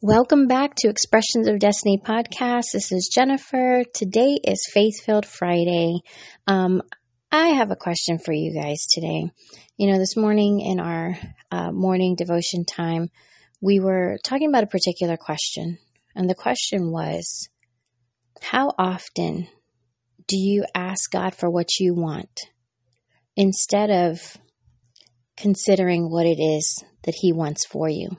Welcome back to Expressions of Destiny podcast. This is Jennifer. Today is Faith Filled Friday. Um, I have a question for you guys today. You know, this morning in our uh, morning devotion time, we were talking about a particular question. And the question was How often do you ask God for what you want instead of considering what it is that He wants for you?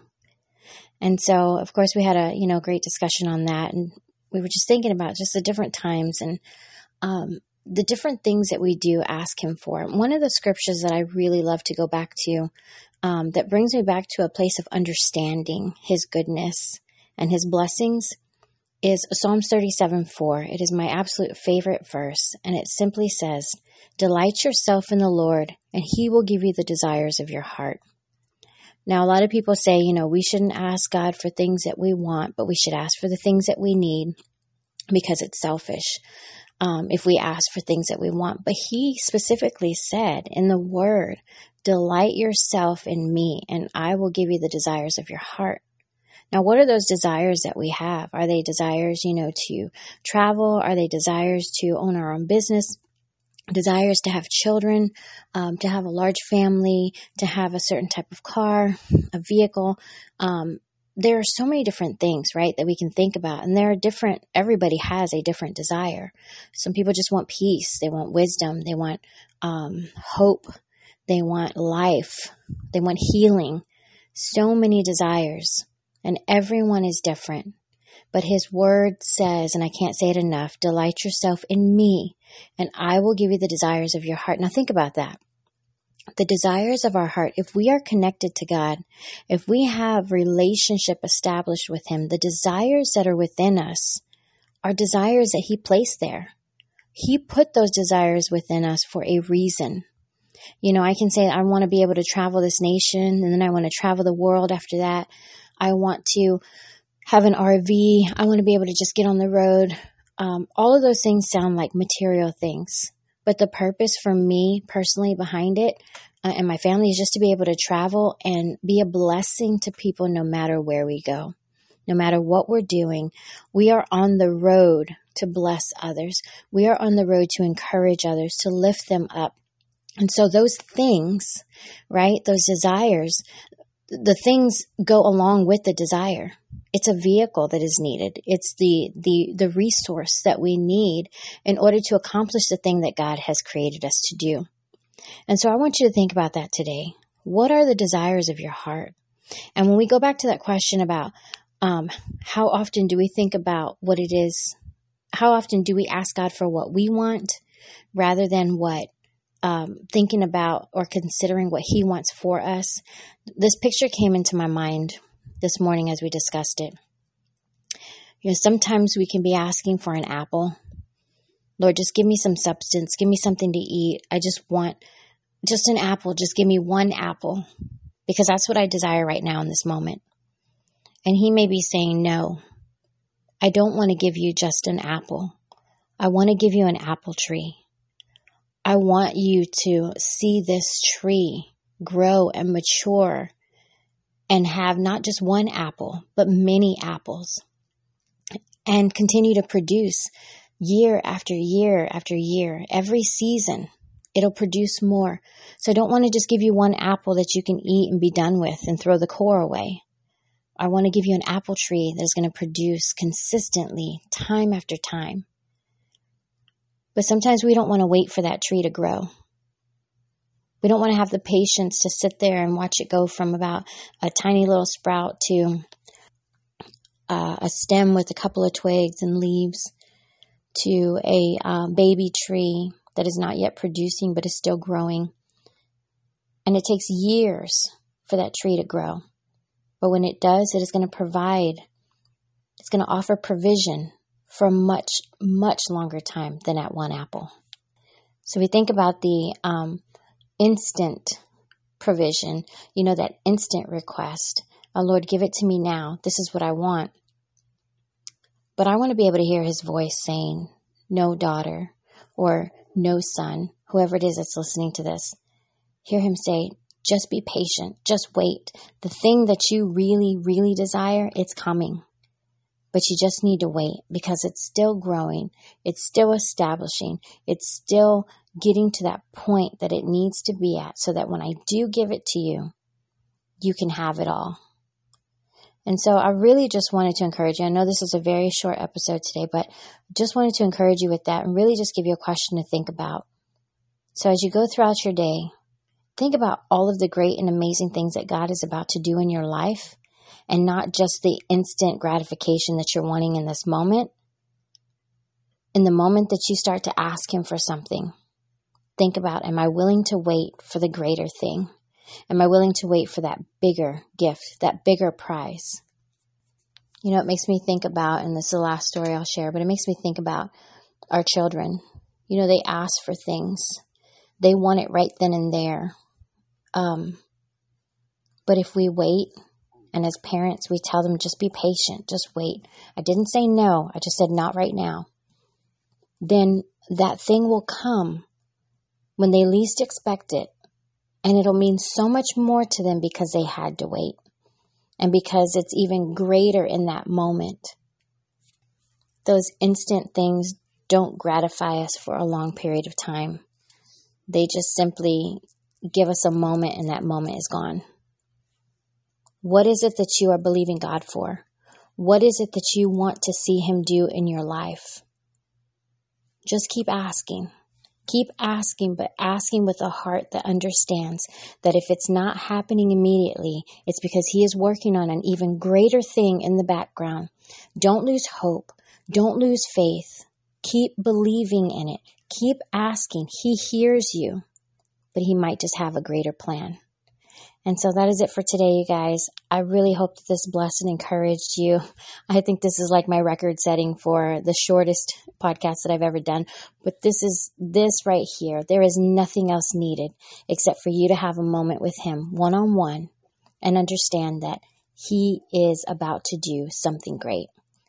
And so, of course, we had a you know great discussion on that, and we were just thinking about just the different times and um, the different things that we do ask Him for. One of the scriptures that I really love to go back to um, that brings me back to a place of understanding His goodness and His blessings is Psalms 37 4. It is my absolute favorite verse, and it simply says, Delight yourself in the Lord, and He will give you the desires of your heart. Now, a lot of people say, you know, we shouldn't ask God for things that we want, but we should ask for the things that we need because it's selfish um, if we ask for things that we want. But He specifically said in the Word, Delight yourself in me, and I will give you the desires of your heart. Now, what are those desires that we have? Are they desires, you know, to travel? Are they desires to own our own business? Desires to have children, um, to have a large family, to have a certain type of car, a vehicle. Um, there are so many different things, right, that we can think about. And there are different, everybody has a different desire. Some people just want peace, they want wisdom, they want um, hope, they want life, they want healing. So many desires, and everyone is different. But his word says, and I can't say it enough, delight yourself in me, and I will give you the desires of your heart. Now think about that. The desires of our heart, if we are connected to God, if we have relationship established with him, the desires that are within us are desires that he placed there. He put those desires within us for a reason. You know, I can say, I want to be able to travel this nation, and then I want to travel the world after that. I want to have an RV. I want to be able to just get on the road. Um, all of those things sound like material things, but the purpose for me personally behind it uh, and my family is just to be able to travel and be a blessing to people no matter where we go. No matter what we're doing, we are on the road to bless others. We are on the road to encourage others, to lift them up. And so those things, right, those desires, the things go along with the desire it's a vehicle that is needed. It's the, the, the resource that we need in order to accomplish the thing that God has created us to do. And so I want you to think about that today. What are the desires of your heart? And when we go back to that question about um, how often do we think about what it is, how often do we ask God for what we want rather than what um, thinking about or considering what He wants for us? This picture came into my mind this morning as we discussed it. You know, sometimes we can be asking for an apple. Lord, just give me some substance. Give me something to eat. I just want just an apple. Just give me one apple because that's what I desire right now in this moment. And he may be saying, No, I don't want to give you just an apple. I want to give you an apple tree. I want you to see this tree grow and mature and have not just one apple, but many apples and continue to produce year after year after year, every season. It'll produce more. So I don't want to just give you one apple that you can eat and be done with and throw the core away. I want to give you an apple tree that is going to produce consistently, time after time. But sometimes we don't want to wait for that tree to grow. We don't want to have the patience to sit there and watch it go from about a tiny little sprout to uh, a stem with a couple of twigs and leaves to a uh, baby tree that is not yet producing but is still growing. And it takes years for that tree to grow. But when it does, it is going to provide, it's going to offer provision for a much, much longer time than at one apple. So we think about the um, instant provision, you know, that instant request. Oh, Lord, give it to me now. This is what I want. But I want to be able to hear his voice saying, No, daughter, or No, son, whoever it is that's listening to this. Hear him say, Just be patient. Just wait. The thing that you really, really desire, it's coming. But you just need to wait because it's still growing. It's still establishing. It's still getting to that point that it needs to be at so that when I do give it to you, you can have it all. And so I really just wanted to encourage you. I know this is a very short episode today, but just wanted to encourage you with that and really just give you a question to think about. So as you go throughout your day, think about all of the great and amazing things that God is about to do in your life and not just the instant gratification that you're wanting in this moment. In the moment that you start to ask Him for something, think about, am I willing to wait for the greater thing? Am I willing to wait for that bigger gift, that bigger prize? You know, it makes me think about, and this is the last story I'll share, but it makes me think about our children. You know, they ask for things, they want it right then and there. Um, but if we wait, and as parents, we tell them, just be patient, just wait. I didn't say no, I just said not right now. Then that thing will come when they least expect it and it'll mean so much more to them because they had to wait and because it's even greater in that moment. Those instant things don't gratify us for a long period of time. They just simply give us a moment and that moment is gone. What is it that you are believing God for? What is it that you want to see Him do in your life? Just keep asking. Keep asking, but asking with a heart that understands that if it's not happening immediately, it's because He is working on an even greater thing in the background. Don't lose hope. Don't lose faith. Keep believing in it. Keep asking. He hears you, but He might just have a greater plan. And so that is it for today, you guys. I really hope that this blessed and encouraged you. I think this is like my record setting for the shortest podcast that I've ever done. But this is this right here. There is nothing else needed except for you to have a moment with Him one on one and understand that He is about to do something great.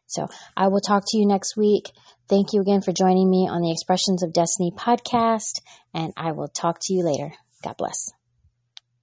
So I will talk to you next week. Thank you again for joining me on the Expressions of Destiny podcast, and I will talk to you later. God bless.